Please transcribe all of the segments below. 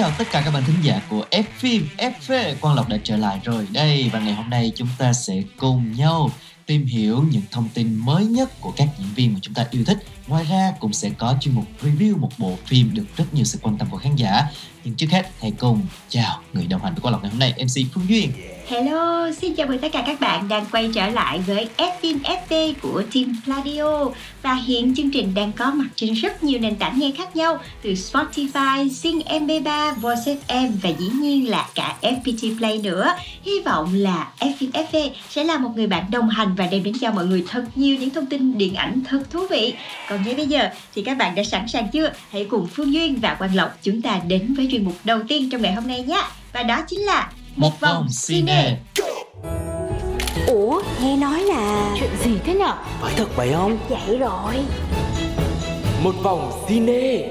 chào tất cả các bạn thính giả của F phim FV Quang Lộc đã trở lại rồi đây, và ngày hôm nay chúng ta sẽ cùng nhau tìm hiểu những thông tin mới nhất của các diễn viên mà chúng ta yêu thích. Ngoài ra, cũng sẽ có chuyên mục review một bộ phim được rất nhiều sự quan tâm của khán giả. Nhưng trước hết, hãy cùng chào người đồng hành với Quang Lộc ngày hôm nay MC Phương Duyên. Hello, xin chào mừng tất cả các bạn đang quay trở lại với Fim FT FV của Team Pladio và hiện chương trình đang có mặt trên rất nhiều nền tảng nghe khác nhau từ Spotify, Zing MP3, Voice FM và dĩ nhiên là cả FPT Play nữa. Hy vọng là Fim FT FV sẽ là một người bạn đồng hành và đem đến cho mọi người thật nhiều những thông tin điện ảnh thật thú vị. Còn ngay bây giờ thì các bạn đã sẵn sàng chưa? Hãy cùng Phương Duyên và Quang Lộc chúng ta đến với chuyên mục đầu tiên trong ngày hôm nay nhé. Và đó chính là một vòng cine. Ủa, nghe nói là Chuyện gì thế nhở? Phải thật vậy không? vậy rồi Một vòng cine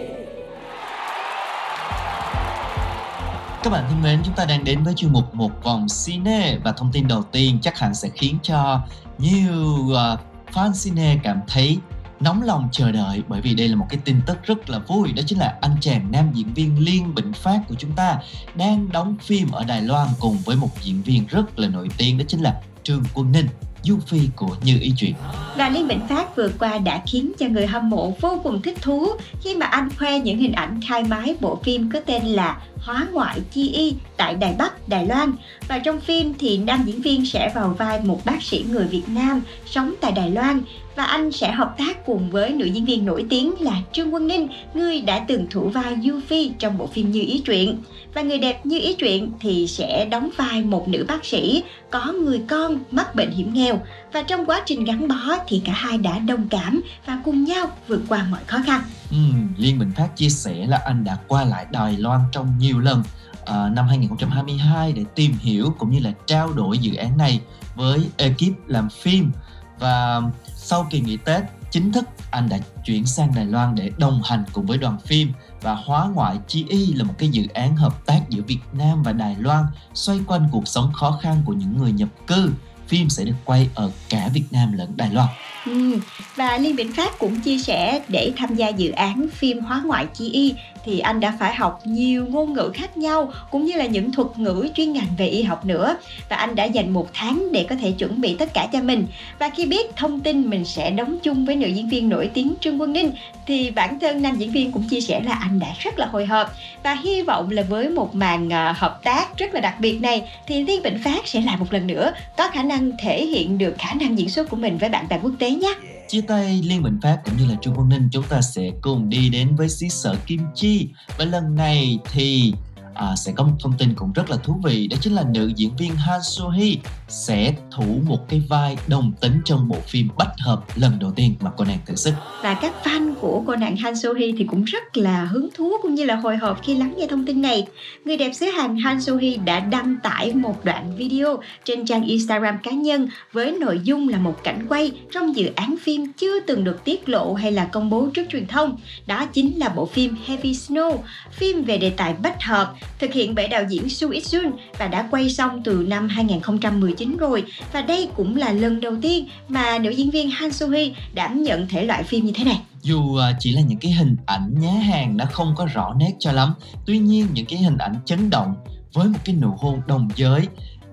Các bạn thân mến, chúng ta đang đến với chuyên mục Một vòng cine và thông tin đầu tiên chắc hẳn sẽ khiến cho nhiều uh, fan cine cảm thấy nóng lòng chờ đợi bởi vì đây là một cái tin tức rất là vui đó chính là anh chàng nam diễn viên Liên Bỉnh Phát của chúng ta đang đóng phim ở Đài Loan cùng với một diễn viên rất là nổi tiếng đó chính là Trương Quân Ninh Du Phi của Như Ý Chuyện Và Liên Bình Phát vừa qua đã khiến cho người hâm mộ vô cùng thích thú khi mà anh khoe những hình ảnh khai mái bộ phim có tên là Hóa ngoại chi y tại Đài Bắc, Đài Loan. Và trong phim thì nam diễn viên sẽ vào vai một bác sĩ người Việt Nam sống tại Đài Loan và anh sẽ hợp tác cùng với nữ diễn viên nổi tiếng là Trương Quân Ninh, người đã từng thủ vai Du Phi trong bộ phim Như Ý Truyện. Và người đẹp Như Ý Truyện thì sẽ đóng vai một nữ bác sĩ có người con mắc bệnh hiểm nghèo và trong quá trình gắn bó thì cả hai đã đồng cảm và cùng nhau vượt qua mọi khó khăn. Ừ, Liên Bình Phát chia sẻ là anh đã qua lại Đài Loan trong nhiều lần à, năm 2022 để tìm hiểu cũng như là trao đổi dự án này với ekip làm phim và sau kỳ nghỉ Tết, chính thức anh đã chuyển sang Đài Loan để đồng hành cùng với đoàn phim và Hóa ngoại chi y là một cái dự án hợp tác giữa Việt Nam và Đài Loan, xoay quanh cuộc sống khó khăn của những người nhập cư. Phim sẽ được quay ở cả Việt Nam lẫn Đài Loan. Ừ. Và Liên Bình Phát cũng chia sẻ để tham gia dự án phim hóa ngoại chi y thì anh đã phải học nhiều ngôn ngữ khác nhau, cũng như là những thuật ngữ chuyên ngành về y học nữa. Và anh đã dành một tháng để có thể chuẩn bị tất cả cho mình. Và khi biết thông tin mình sẽ đóng chung với nữ diễn viên nổi tiếng Trương Quân Ninh, thì bản thân nam diễn viên cũng chia sẻ là anh đã rất là hồi hộp. Và hy vọng là với một màn ờ, hợp tác rất là đặc biệt này, thì Thiên Vĩnh Phát sẽ lại một lần nữa, có khả năng thể hiện được khả năng diễn xuất của mình với bạn bè quốc tế nhé. Chia tay Liên Bình pháp cũng như là Trương Quân Ninh, chúng ta sẽ cùng đi đến với xứ sở Kim Chi. Và lần này thì à, sẽ có một thông tin cũng rất là thú vị đó chính là nữ diễn viên Han So Hee sẽ thủ một cái vai đồng tính trong bộ phim Bách Hợp lần đầu tiên mà cô nàng thử sức. và các fan của cô nàng Han So Hee thì cũng rất là hứng thú cũng như là hồi hộp khi lắng nghe thông tin này. Người đẹp xứ Hàn Han So Hee đã đăng tải một đoạn video trên trang Instagram cá nhân với nội dung là một cảnh quay trong dự án phim chưa từng được tiết lộ hay là công bố trước truyền thông. Đó chính là bộ phim Heavy Snow, phim về đề tài bách hợp thực hiện bởi đạo diễn Su It Sun và đã quay xong từ năm 2019 rồi. Và đây cũng là lần đầu tiên mà nữ diễn viên Han So Hee đảm nhận thể loại phim như thế này. Dù à, chỉ là những cái hình ảnh nhá hàng đã không có rõ nét cho lắm, tuy nhiên những cái hình ảnh chấn động với một cái nụ hôn đồng giới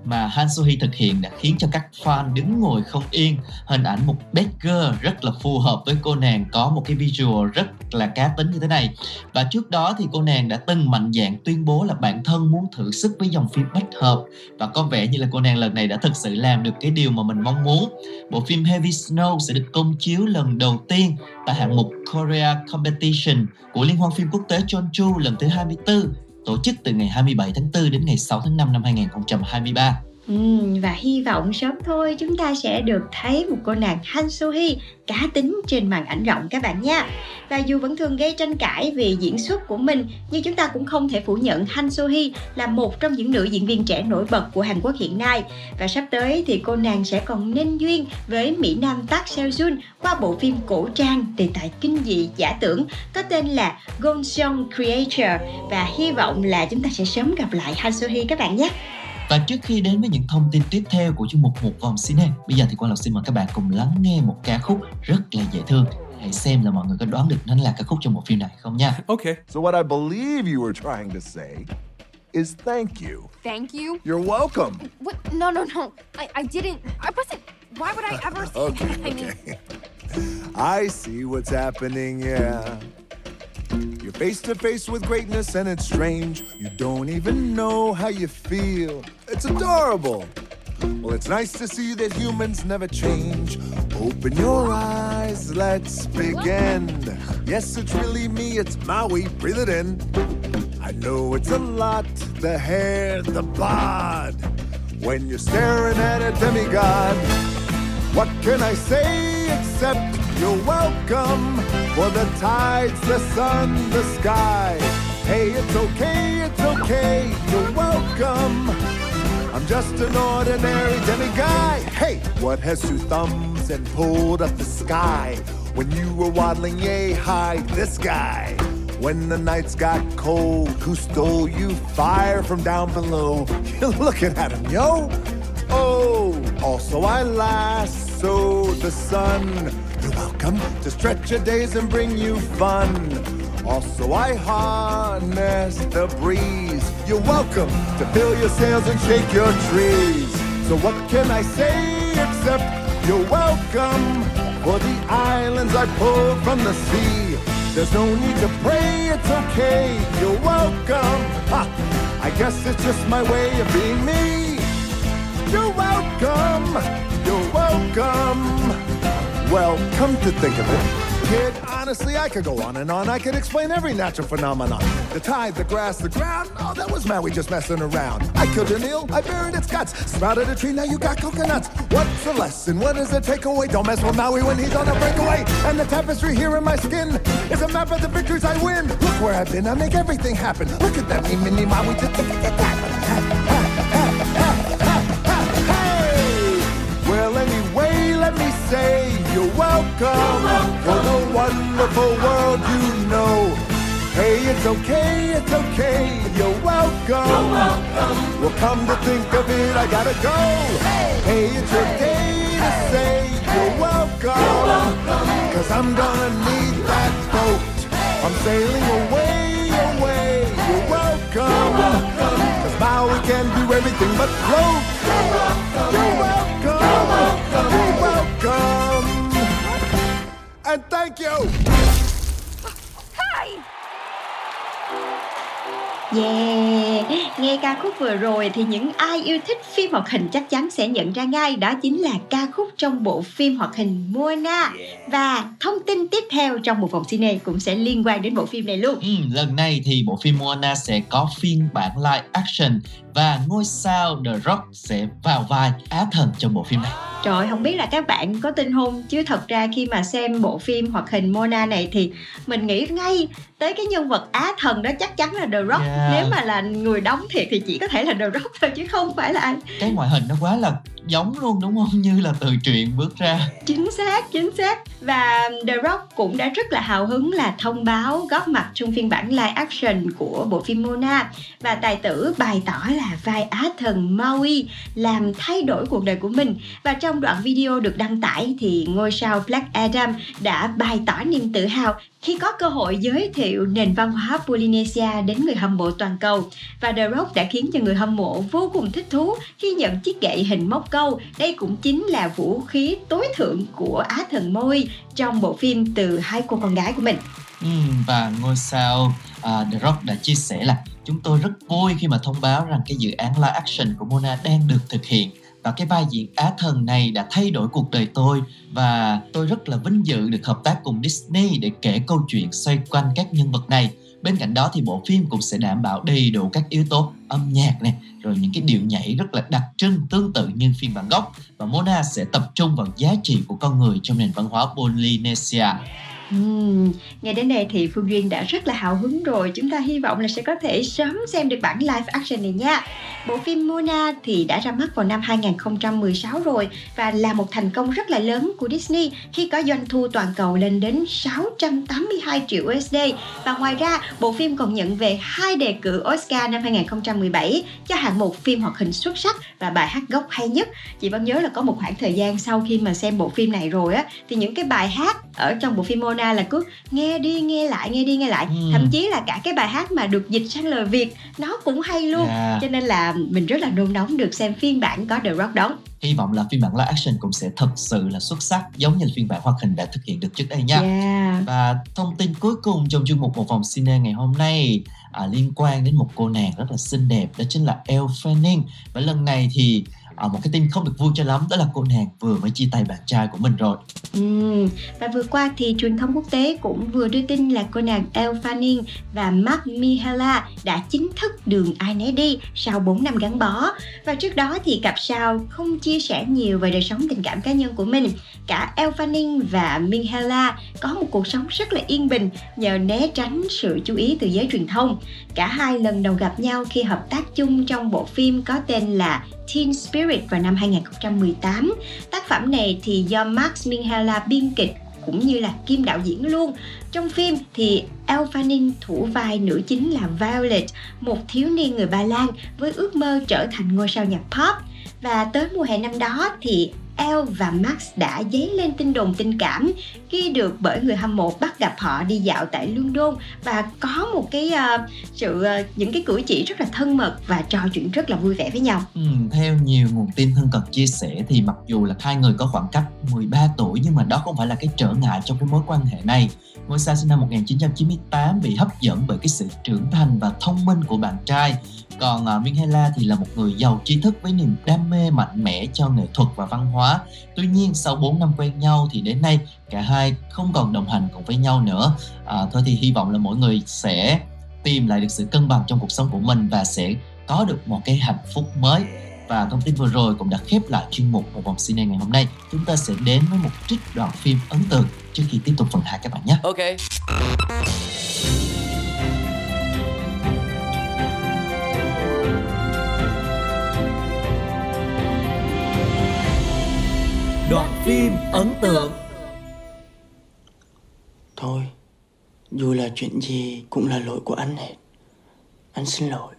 mà Han So thực hiện đã khiến cho các fan đứng ngồi không yên. Hình ảnh một bad girl rất là phù hợp với cô nàng có một cái visual rất là cá tính như thế này. Và trước đó thì cô nàng đã từng mạnh dạn tuyên bố là bản thân muốn thử sức với dòng phim bất hợp và có vẻ như là cô nàng lần này đã thực sự làm được cái điều mà mình mong muốn. Bộ phim Heavy Snow sẽ được công chiếu lần đầu tiên tại hạng mục Korea Competition của Liên hoan phim quốc tế Jeonju lần thứ 24 tổ chức từ ngày 27 tháng 4 đến ngày 6 tháng 5 năm 2023. Ừm, và hy vọng sớm thôi chúng ta sẽ được thấy một cô nàng Han Soo Hee cá tính trên màn ảnh rộng các bạn nha. Và dù vẫn thường gây tranh cãi vì diễn xuất của mình, nhưng chúng ta cũng không thể phủ nhận Han Soo Hee là một trong những nữ diễn viên trẻ nổi bật của Hàn Quốc hiện nay. Và sắp tới thì cô nàng sẽ còn nên duyên với Mỹ Nam Park Seo Joon qua bộ phim cổ trang đề tài kinh dị giả tưởng có tên là Gongseong Creature và hy vọng là chúng ta sẽ sớm gặp lại Han Soo Hee các bạn nhé. Và trước khi đến với những thông tin tiếp theo của chương mục một vòng cine, bây giờ thì Quang Lộc xin mời các bạn cùng lắng nghe một ca khúc rất là dễ thương. Hãy xem là mọi người có đoán được nó là ca khúc trong bộ phim này không nha. Okay. So, what I believe you were trying to say is thank you. Thank you. You're welcome. What? No, no, no. I, I didn't. I wasn't. Why would I ever say Okay, that? I mean, okay. I see what's happening, yeah. You're face to face with greatness and it's strange. You don't even know how you feel. It's adorable. Well, it's nice to see that humans never change. Open your eyes, let's begin. Yes, it's really me, it's Maui. Breathe it in. I know it's a lot the hair, the bod. When you're staring at a demigod, what can I say except you're welcome for the tides, the sun, the sky? Hey, it's okay, it's okay, you're welcome. I'm just an ordinary demiguy. Hey, what has two thumbs and pulled up the sky? When you were waddling yay high, this guy. When the nights got cold, who stole you fire from down below? You're looking at him, yo. Oh, also I lasso the sun. Welcome to stretch your days and bring you fun. Also, I harness the breeze. You're welcome to fill your sails and shake your trees. So, what can I say except you're welcome for the islands I pulled from the sea? There's no need to pray, it's okay. You're welcome. Ha, I guess it's just my way of being me. You're welcome. You're welcome. Well, come to think of it, kid, honestly, I could go on and on. I could explain every natural phenomenon. The tide, the grass, the ground. Oh, that was Maui just messing around. I killed an eel, I buried its guts. Sprouted a tree, now you got coconuts. What's the lesson? What is the takeaway? Don't mess with Maui when he's on a breakaway. And the tapestry here in my skin is a map of the victories I win. Look where I've been, I make everything happen. Look at that, me, mini Maui, just! Well, anyway, let me say you're welcome, for the wonderful world you know. Hey, it's okay, it's okay, you're welcome. Well, come to think of it, I gotta go. Hey, it's your day to say you're welcome. Cause I'm gonna need that boat. I'm sailing away, away, you're welcome. Cause Maui can do everything but float. You're welcome. You're welcome. And thank you. Hi. Yeah, nghe ca khúc vừa rồi thì những ai yêu thích phim hoạt hình chắc chắn sẽ nhận ra ngay đó chính là ca khúc trong bộ phim hoạt hình Moana. Và thông tin tiếp theo trong một vòng cine cũng sẽ liên quan đến bộ phim này luôn. Ừ, lần này thì bộ phim Moana sẽ có phiên bản live action và ngôi sao The Rock sẽ vào vai Á thần trong bộ phim này. Trời ơi, không biết là các bạn có tin không chứ thật ra khi mà xem bộ phim hoạt hình Mona này thì mình nghĩ ngay tới cái nhân vật Á thần đó chắc chắn là The Rock. Yeah. Nếu mà là người đóng thiệt thì chỉ có thể là The Rock thôi chứ không phải là ai. Cái ngoại hình nó quá là giống luôn đúng không? Như là từ truyện bước ra. Chính xác, chính xác. Và The Rock cũng đã rất là hào hứng là thông báo góp mặt trong phiên bản live action của bộ phim Mona và tài tử bày tỏ là vai Á thần Maui làm thay đổi cuộc đời của mình và trong đoạn video được đăng tải thì ngôi sao Black Adam đã bày tỏ niềm tự hào khi có cơ hội giới thiệu nền văn hóa Polynesia đến người hâm mộ toàn cầu và The Rock đã khiến cho người hâm mộ vô cùng thích thú khi nhận chiếc gậy hình móc câu. Đây cũng chính là vũ khí tối thượng của Á thần môi trong bộ phim từ hai cô con gái của mình. Ừ, và ngôi sao uh, The Rock đã chia sẻ là chúng tôi rất vui khi mà thông báo rằng cái dự án live action của Mona đang được thực hiện và cái vai diễn Á thần này đã thay đổi cuộc đời tôi. Và tôi rất là vinh dự được hợp tác cùng Disney để kể câu chuyện xoay quanh các nhân vật này. Bên cạnh đó thì bộ phim cũng sẽ đảm bảo đầy đủ các yếu tố âm nhạc này, rồi những cái điệu nhảy rất là đặc trưng tương tự như phiên bản gốc và Mona sẽ tập trung vào giá trị của con người trong nền văn hóa Polynesia. Uhm, nghe đến đây thì Phương Duyên đã rất là hào hứng rồi. Chúng ta hy vọng là sẽ có thể sớm xem được bản live action này nha. Bộ phim Mona thì đã ra mắt vào năm 2016 rồi và là một thành công rất là lớn của Disney khi có doanh thu toàn cầu lên đến 682 triệu USD. Và ngoài ra, bộ phim còn nhận về hai đề cử Oscar năm 2017 cho hạng mục phim hoạt hình xuất sắc và bài hát gốc hay nhất. Chị vẫn nhớ là có một khoảng thời gian sau khi mà xem bộ phim này rồi á thì những cái bài hát ở trong bộ phim Mona là cứ nghe đi nghe lại nghe đi nghe lại Ừ. thậm chí là cả cái bài hát mà được dịch sang lời Việt nó cũng hay luôn Yeah. cho nên là mình rất là nôn nóng được xem phiên bản có The Rock đóng Hy vọng là phiên bản live action cũng sẽ thật sự là xuất sắc giống như là phiên bản hoạt hình đã thực hiện được trước đây nha. yeah. Và thông tin cuối cùng trong chuyên mục một vòng cine ngày hôm nay à, liên quan đến một cô nàng rất là xinh đẹp đó chính là Elle Fanning và lần này thì à, một cái tin không được vui cho lắm đó là cô nàng vừa mới chia tay bạn trai của mình rồi. ừ. Và vừa qua thì truyền thông quốc tế cũng vừa đưa tin là cô nàng Elle Fanning và Mark Mihala đã chính thức đường ai nấy đi sau 4 năm gắn bó. Và trước đó thì cặp sao không chia sẻ nhiều về đời sống tình cảm cá nhân của mình. Cả Elle Fanning và Mihala có một cuộc sống rất là yên bình nhờ né tránh sự chú ý từ giới truyền thông. Cả hai lần đầu gặp nhau khi hợp tác chung trong bộ phim có tên là Teen Spirit vào năm 2018. Tác phẩm này thì do Max Minghella biên kịch cũng như là kim đạo diễn luôn. Trong phim thì Elle Fanning thủ vai nữ chính là Violet, một thiếu niên người Ba Lan với ước mơ trở thành ngôi sao nhạc pop. Và tới mùa hè năm đó thì Elle và Max đã dấy lên tin đồn tình cảm khi được bởi người hâm mộ bắt gặp họ đi dạo tại London và có một cái uh, sự uh, những cái cử chỉ rất là thân mật và trò chuyện rất là vui vẻ với nhau. Ừ, theo nhiều nguồn tin thân cận chia sẻ thì mặc dù là hai người có khoảng cách 13 tuổi nhưng mà đó không phải là cái trở ngại trong cái mối quan hệ này. Ngôi sao sinh năm 1998 bị hấp dẫn bởi cái sự trưởng thành và thông minh của bạn trai. Còn ờ, uh, Minhela thì là một người giàu trí thức với niềm đam mê mạnh mẽ cho nghệ thuật và văn hóa. Tuy nhiên sau 4 năm quen nhau thì đến nay cả hai không còn đồng hành cùng với nhau nữa. À, thôi thì hy vọng là mỗi người sẽ tìm lại được sự cân bằng trong cuộc sống của mình và sẽ có được một cái hạnh phúc mới. Và thông tin vừa rồi cũng đã khép lại chuyên mục một vòng cine ngày hôm nay. Chúng ta sẽ đến với một trích đoạn phim ấn tượng. Trước khi tiếp tục phần 2 các bạn nhé. Ok. Đoạn phim ấn tượng Thôi, dù là chuyện gì cũng là lỗi của anh hết. Anh xin lỗi.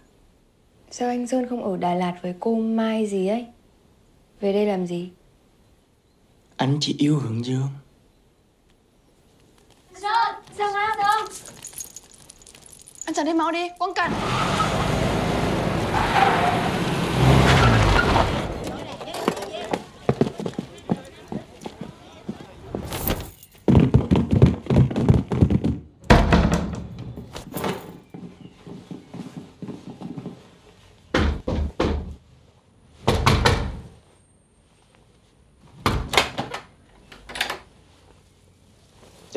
Sao anh Sơn không ở Đà Lạt với cô Mai gì ấy? Về đây làm gì? Anh chỉ yêu hướng dương. Anh trở đi máu đi, quăng cẩn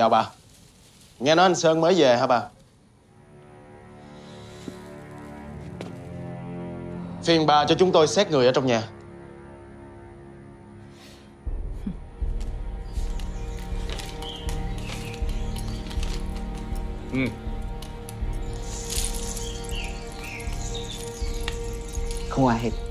Chào bà. Nghe nói anh Sơn mới về hả bà? Phiền bà cho chúng tôi xét người ở trong nhà. Không ai hết.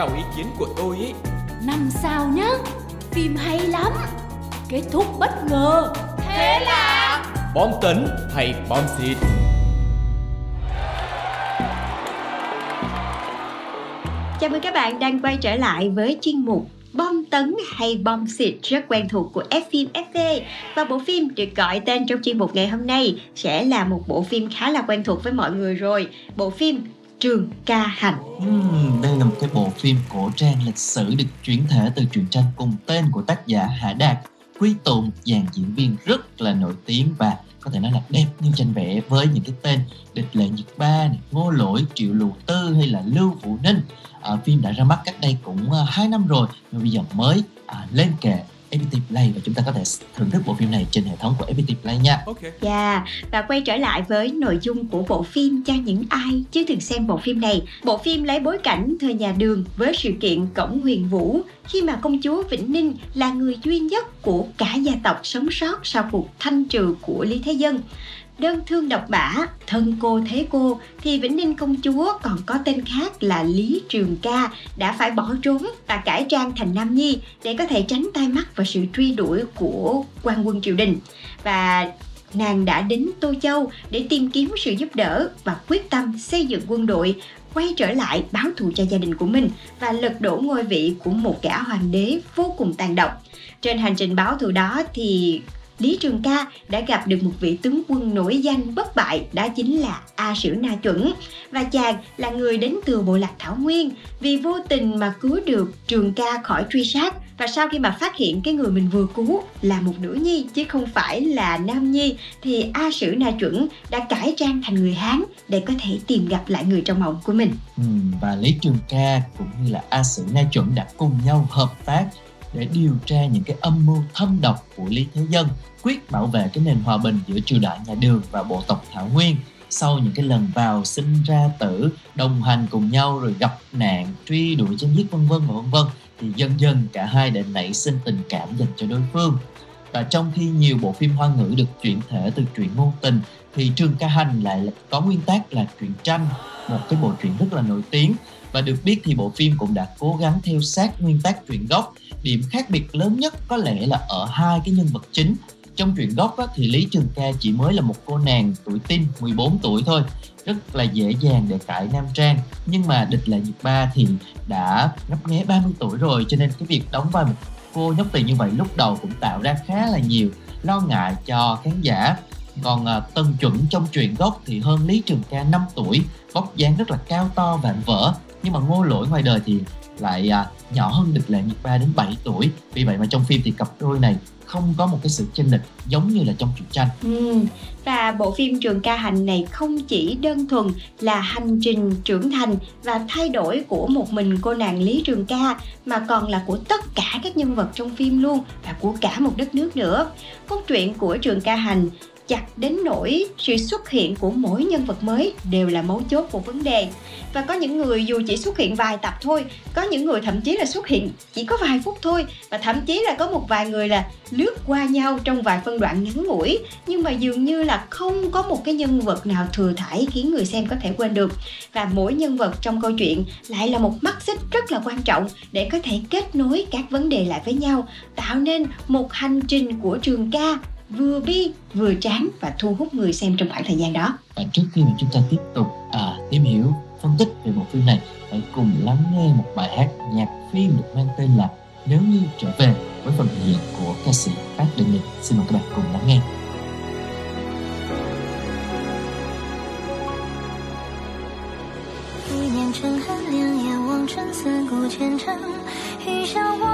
Theo ý kiến của tôi ý. Năm sao nhá Phim hay lắm Kết thúc bất ngờ. Thế là Bom tấn hay bom xịt? Chào mừng các bạn đang quay trở lại với chuyên mục Bom tấn hay bom xịt rất quen thuộc của F phim FV và bộ phim được gọi tên trong chuyên mục ngày hôm nay sẽ là một bộ phim khá là quen thuộc với mọi người rồi. Bộ phim Trường Ca Hành. Uhm, đây là một cái bộ phim cổ trang lịch sử được chuyển thể từ truyện tranh cùng tên của tác giả Hạ Đạt. Quý Tùng, dàn diễn viên rất là nổi tiếng và có thể nói là đẹp như tranh vẽ với những cái tên Địch Lệ Nhiệt Ba, này, Ngô Lỗi, Triệu Lù Tư hay là Lưu Vũ Ninh. À, phim đã ra mắt cách đây cũng ờ, uh, 2 năm rồi nhưng bây giờ mới à, lên kệ. FPT Play và chúng ta có thể thưởng thức bộ phim này trên hệ thống của FPT Play nha. Ok Yeah, và quay trở lại với nội dung của bộ phim cho những ai chưa từng xem bộ phim này. Bộ phim lấy bối cảnh thời nhà Đường với sự kiện Cổng Huyền Vũ khi mà công chúa Vĩnh Ninh là người duy nhất của cả gia tộc sống sót sau cuộc thanh trừ của Lý Thế Dân. Đơn thương độc bả, thân cô thế cô thì Vĩnh Ninh công chúa còn có tên khác là Lý Trường Ca đã phải bỏ trốn và cải trang thành Nam Nhi để có thể tránh tai mắt và sự truy đuổi của quan quân triều đình. Và nàng đã đến Tô Châu để tìm kiếm sự giúp đỡ và quyết tâm xây dựng quân đội quay trở lại báo thù cho gia đình của mình và lật đổ ngôi vị của một gã hoàng đế vô cùng tàn độc. Trên hành trình báo thù đó thì Lý Trường Ca đã gặp được một vị tướng quân nổi danh bất bại đó chính là A Sử Na Chuẩn. Và chàng là người đến từ bộ lạc Thảo Nguyên vì vô tình mà cứu được Trường Ca khỏi truy sát. Và sau khi mà phát hiện cái người mình vừa cứu là một nữ nhi chứ không phải là nam nhi thì A Sử Na Chuẩn đã cải trang thành người Hán để có thể tìm gặp lại người trong mộng của mình. Ừ, và Lý Trường Ca cũng như là A Sử Na Chuẩn đã cùng nhau hợp tác để điều tra những cái âm mưu thâm độc của Lý Thế Dân quyết bảo vệ cái nền hòa bình giữa triều đại nhà Đường và bộ tộc Thảo Nguyên. Sau những cái lần vào sinh ra tử, đồng hành cùng nhau rồi gặp nạn, truy đuổi chém giết vân vân và vân vân, thì dần dần cả hai đã nảy sinh tình cảm dành cho đối phương. Và trong khi nhiều bộ phim hoa ngữ được chuyển thể từ truyện ngôn tình, thì Trường Ca Hành lại có nguyên tác là truyện tranh, một cái bộ truyện rất là nổi tiếng. Và được biết thì bộ phim cũng đã cố gắng theo sát nguyên tác truyện gốc. Điểm khác biệt lớn nhất có lẽ là ở hai cái nhân vật chính trong truyện gốc á, thì Lý Trường Ca chỉ mới là một cô nàng tuổi teen 14 tuổi thôi. Rất là dễ dàng để cải nam trang. Nhưng mà địch là Nhật ba thì đã ngấp nghé 30 tuổi rồi cho nên cái việc đóng vai một cô nhóc tỳ như vậy lúc đầu cũng tạo ra khá là nhiều lo ngại cho khán giả. Còn à, Tân Chuẩn trong truyện gốc thì hơn Lý Trường Ca 5 tuổi vóc dáng rất là cao to vạm vỡ. Nhưng mà ngô lỗi ngoài đời thì lại à, nhỏ hơn địch lệ nhiệt ba đến 7 tuổi. Vì vậy mà trong phim thì cặp đôi này không có một cái sự chênh lệch giống như là trong truyện tranh. Ừ. Và bộ phim Trường Ca Hành này không chỉ đơn thuần là hành trình trưởng thành và thay đổi của một mình cô nàng Lý Trường Ca, mà còn là của tất cả các nhân vật trong phim luôn và của cả một đất nước nữa. Câu chuyện của Trường Ca Hành chặt đến nỗi sự xuất hiện của mỗi nhân vật mới đều là mấu chốt của vấn đề. Và có những người dù chỉ xuất hiện vài tập thôi, có những người thậm chí là xuất hiện chỉ có vài phút thôi, và thậm chí là có một vài người là lướt qua nhau trong vài phân đoạn ngắn ngủi. Nhưng mà dường như là không có một cái nhân vật nào thừa thải khiến người xem có thể quên được. Và mỗi nhân vật trong câu chuyện lại là một mắt xích rất là quan trọng để có thể kết nối các vấn đề lại với nhau, tạo nên một hành trình của trường ca vừa bi vừa chán và thu hút người xem trong khoảng thời gian đó. Và trước khi mà chúng ta tiếp tục à, tìm hiểu phân tích về bộ phim này hãy cùng lắng nghe một bài hát nhạc phim được mang tên là nếu như trở về với phần thể hiện của ca sĩ Phát Đình Lịch xin mời các bạn cùng lắng nghe. Hãy subscribe cho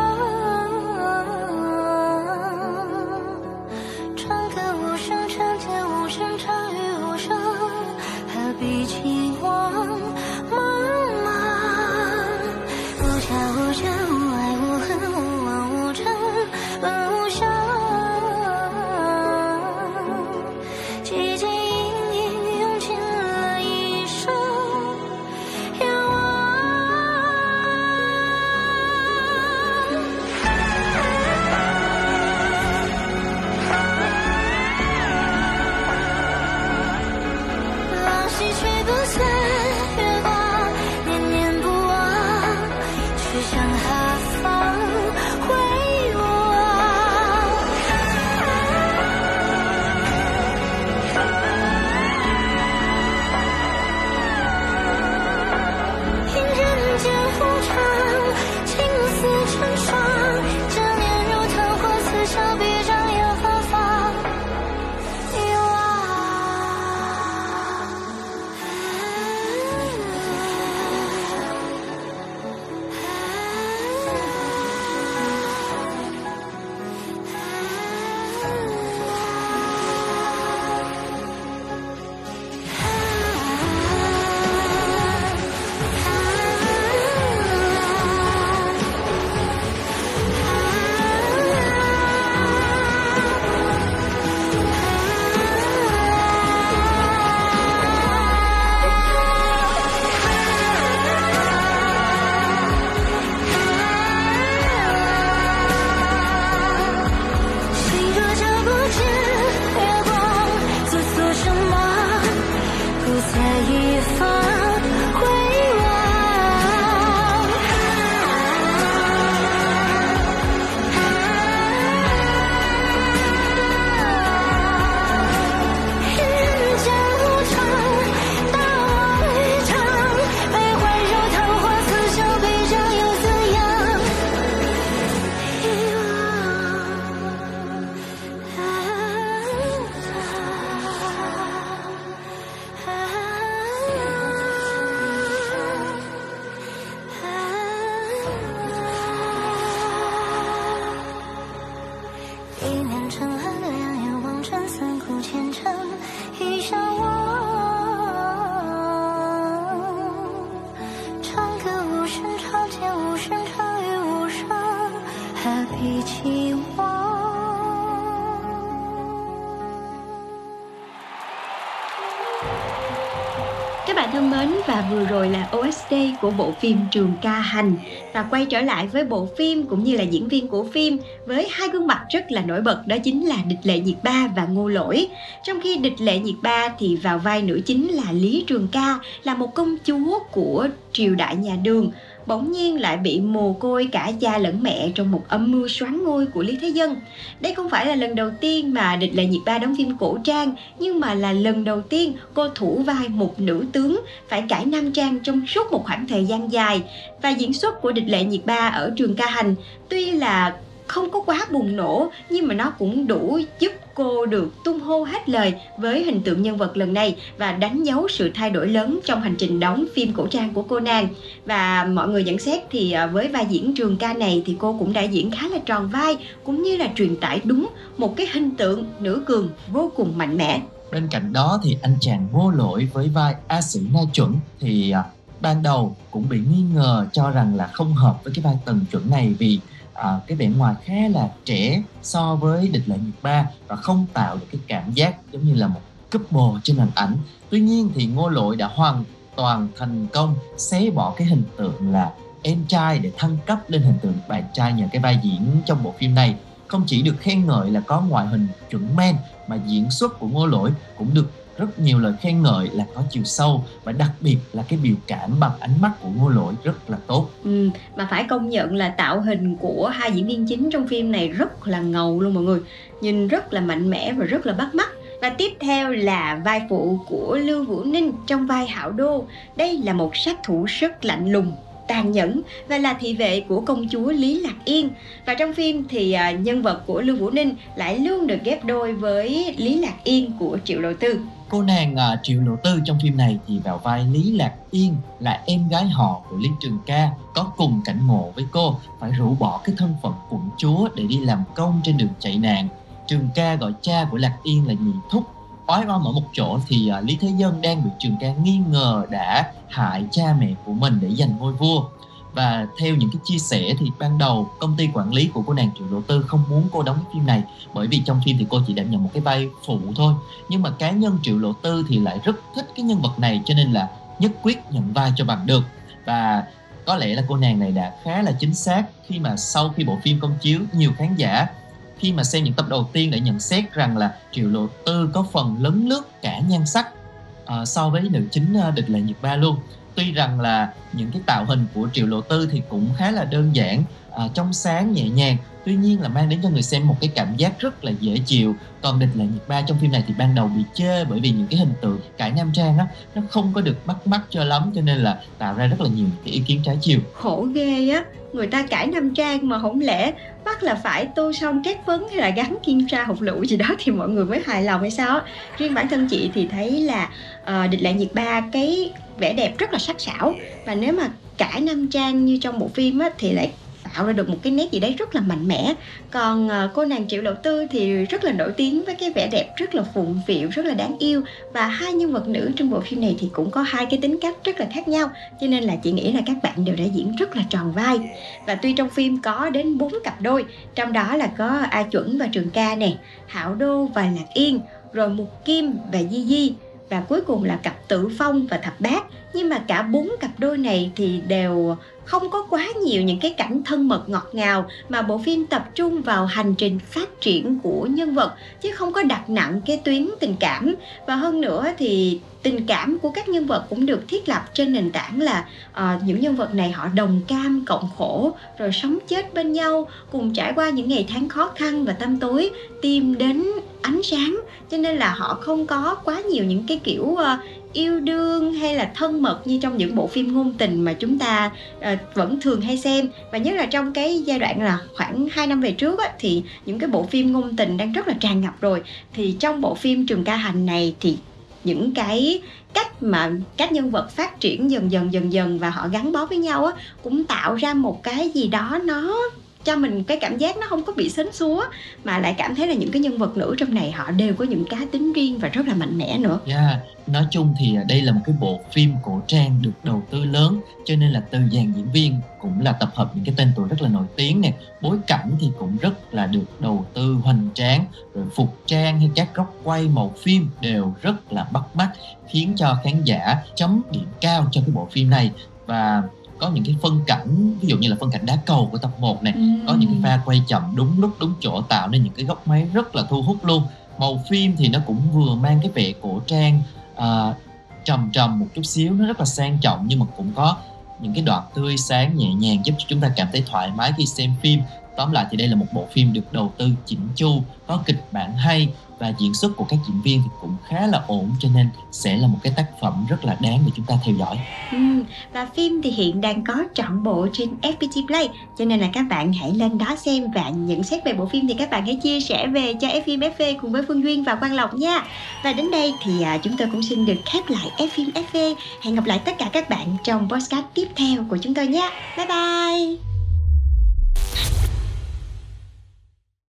và vừa rồi là OST của bộ phim Trường Ca Hành. Và quay trở lại với bộ phim cũng như là diễn viên của phim với hai gương mặt rất là nổi bật đó chính là Địch Lệ Nhiệt Ba và Ngô Lỗi. Trong khi Địch Lệ Nhiệt Ba thì vào vai nữ chính là Lý Trường Ca là một công chúa của triều đại nhà Đường bỗng nhiên lại bị mồ côi cả cha lẫn mẹ trong một âm mưu xoắn ngôi của Lý Thế Dân. Đây không phải là lần đầu tiên mà Địch Lệ Nhiệt Ba đóng phim cổ trang, nhưng mà là lần đầu tiên cô thủ vai một nữ tướng phải cải nam trang trong suốt một khoảng thời gian dài. Và diễn xuất của Địch Lệ Nhiệt Ba ở trường ca hành tuy là không có quá bùng nổ, nhưng mà nó cũng đủ giúp cô được tung hô hết lời với hình tượng nhân vật lần này và đánh dấu sự thay đổi lớn trong hành trình đóng phim cổ trang của cô nàng. Và mọi người nhận xét thì à, với vai diễn trường ca này thì cô cũng đã diễn khá là tròn vai, cũng như là truyền tải đúng một cái hình tượng nữ cường vô cùng mạnh mẽ. Bên cạnh đó thì anh chàng vô lỗi với vai A Sĩ Na Chuẩn thì à, ban đầu cũng bị nghi ngờ cho rằng là không hợp với cái vai tần chuẩn này vì à, cái vẻ ngoài khá là trẻ so với địch lệ nhiệt ba và không tạo được cái cảm giác giống như là một couple trên hình ảnh. Tuy nhiên thì ngô lội đã hoàn toàn thành công xé bỏ cái hình tượng là em trai để thăng cấp lên hình tượng bạn trai nhờ cái vai diễn trong bộ phim này. Không chỉ được khen ngợi là có ngoại hình chuẩn men mà diễn xuất của ngô lỗi cũng được rất nhiều lời khen ngợi là có chiều sâu và đặc biệt là cái biểu cảm bằng ánh mắt của ngô lỗi rất là tốt ừ, mà phải công nhận là tạo hình của hai diễn viên chính trong phim này rất là ngầu luôn mọi người nhìn rất là mạnh mẽ và rất là bắt mắt và tiếp theo là vai phụ của Lưu Vũ Ninh trong vai Hảo Đô. Đây là một sát thủ rất lạnh lùng, tàn nhẫn và là thị vệ của công chúa Lý Lạc Yên. Và trong phim thì à, nhân vật của Lưu Vũ Ninh lại luôn được ghép đôi với Lý Lạc Yên của Triệu Đầu Tư. Cô nàng uh, Triệu Lộ Tư trong phim này thì vào vai Lý Lạc Yên là em gái họ của Lý Trường Ca có cùng cảnh ngộ với cô phải rũ bỏ cái thân phận quận chúa để đi làm công trên đường chạy nạn. Trường Ca gọi cha của Lạc Yên là nhị thúc Ói om ở một chỗ thì uh, Lý Thế Dân đang bị Trường Ca nghi ngờ đã hại cha mẹ của mình để giành ngôi vua và theo những cái chia sẻ thì ban đầu công ty quản lý của cô nàng Triệu đầu Tư không muốn cô đóng cái phim này bởi vì trong phim thì cô chỉ đảm nhận một cái vai phụ thôi. Nhưng mà cá nhân Triệu Lộ Tư thì lại rất thích cái nhân vật này cho nên là nhất quyết nhận vai cho bằng được. Và có lẽ là cô nàng này đã khá là chính xác khi mà sau khi bộ phim công chiếu nhiều khán giả khi mà xem những tập đầu tiên đã nhận xét rằng là Triệu Lộ Tư có phần lấn lướt cả nhan sắc uh, so với nữ chính uh, địch lệ nhiệt ba luôn tuy rằng là những cái tạo hình của triệu lộ tư thì cũng khá là đơn giản à, trong sáng nhẹ nhàng tuy nhiên là mang đến cho người xem một cái cảm giác rất là dễ chịu. Còn địch là nhiệt ba trong phim này thì ban đầu bị chê bởi vì những cái hình tượng cải nam trang á nó không có được bắt mắt cho lắm cho nên là tạo ra rất là nhiều cái ý kiến trái chiều. Khổ ghê á người ta cải nam trang mà không lẽ bắt là phải tô son trét phấn hay là gắn kim tra hột lựu gì đó thì mọi người mới hài lòng hay sao riêng bản thân chị thì thấy là uh, địch lại nhiệt ba cái vẻ đẹp rất là sắc sảo. Và nếu mà cải nam trang như trong bộ phim á, thì lại tạo ra được một cái nét gì đấy rất là mạnh mẽ. Còn ờ, cô nàng triệu lộ tư thì rất là nổi tiếng với cái vẻ đẹp rất là phụng phịu, rất là đáng yêu. Và hai nhân vật nữ trong bộ phim này thì cũng có hai cái tính cách rất là khác nhau, cho nên là chị nghĩ là các bạn đều đã diễn rất là tròn vai. Và tuy trong phim có đến bốn cặp đôi, trong đó là có a chuẩn và trường ca nè, hảo đô và lạc yên, rồi mục kim và di di, và cuối cùng là cặp tử phong và thập bát nhưng mà cả bốn cặp đôi này thì đều không có quá nhiều những cái cảnh thân mật ngọt ngào mà bộ phim tập trung vào hành trình phát triển của nhân vật chứ không có đặt nặng cái tuyến tình cảm. Và hơn nữa thì tình cảm của các nhân vật cũng được thiết lập trên nền tảng là uh, những nhân vật này họ đồng cam cộng khổ rồi sống chết bên nhau cùng trải qua những ngày tháng khó khăn và tăm tối tìm đến ánh sáng. Cho nên là họ không có quá nhiều những cái kiểu uh, yêu đương hay là thân mật như trong những bộ phim ngôn tình mà chúng ta uh, vẫn thường hay xem. Và nhất là trong cái giai đoạn là khoảng 2 năm về trước á, thì những cái bộ phim ngôn tình đang rất là tràn ngập rồi. Thì trong bộ phim trường ca hành này thì những cái cách mà các nhân vật phát triển dần dần dần dần và họ gắn bó với nhau á cũng tạo ra một cái gì đó nó cho mình cái cảm giác nó không có bị sến súa mà lại cảm thấy là những cái nhân vật nữ trong này họ đều có những cá tính riêng và rất là mạnh mẽ nữa. Yeah, nói chung thì à, đây là một cái bộ phim cổ trang được đầu tư lớn cho nên là từ dàn diễn viên cũng là tập hợp những cái tên tuổi rất là nổi tiếng nè. Bối cảnh thì cũng rất là được đầu tư hoành tráng rồi phục trang hay các góc quay màu phim đều rất là bắt mắt khiến cho khán giả chấm điểm cao cho cái bộ phim này. Và có những cái phân cảnh ví dụ như là phân cảnh đá cầu của tập 1 này có những cái pha quay chậm đúng lúc đúng chỗ tạo nên những cái góc máy rất là thu hút luôn. Màu phim thì nó cũng vừa mang cái vẻ cổ trang à, trầm trầm một chút xíu nó rất là sang trọng nhưng mà cũng có những cái đoạn tươi sáng nhẹ nhàng giúp cho chúng ta cảm thấy thoải mái khi xem phim tóm lại thì đây là một bộ phim được đầu tư chỉnh chu có kịch bản hay và diễn xuất của các diễn viên thì cũng khá là ổn cho nên sẽ là một cái tác phẩm rất là đáng để chúng ta theo dõi. Ừ, và phim thì hiện đang có trọn bộ trên FPT Play cho nên là các bạn hãy lên đó xem và nhận xét về bộ phim thì các bạn hãy chia sẻ về cho Fim FV cùng với Phương Duyên và Quang Lộc nha. Và đến đây thì à, chúng tôi cũng xin được khép lại Fim FV. Hẹn gặp lại tất cả các bạn trong podcast tiếp theo của chúng tôi nhé. Bye bye.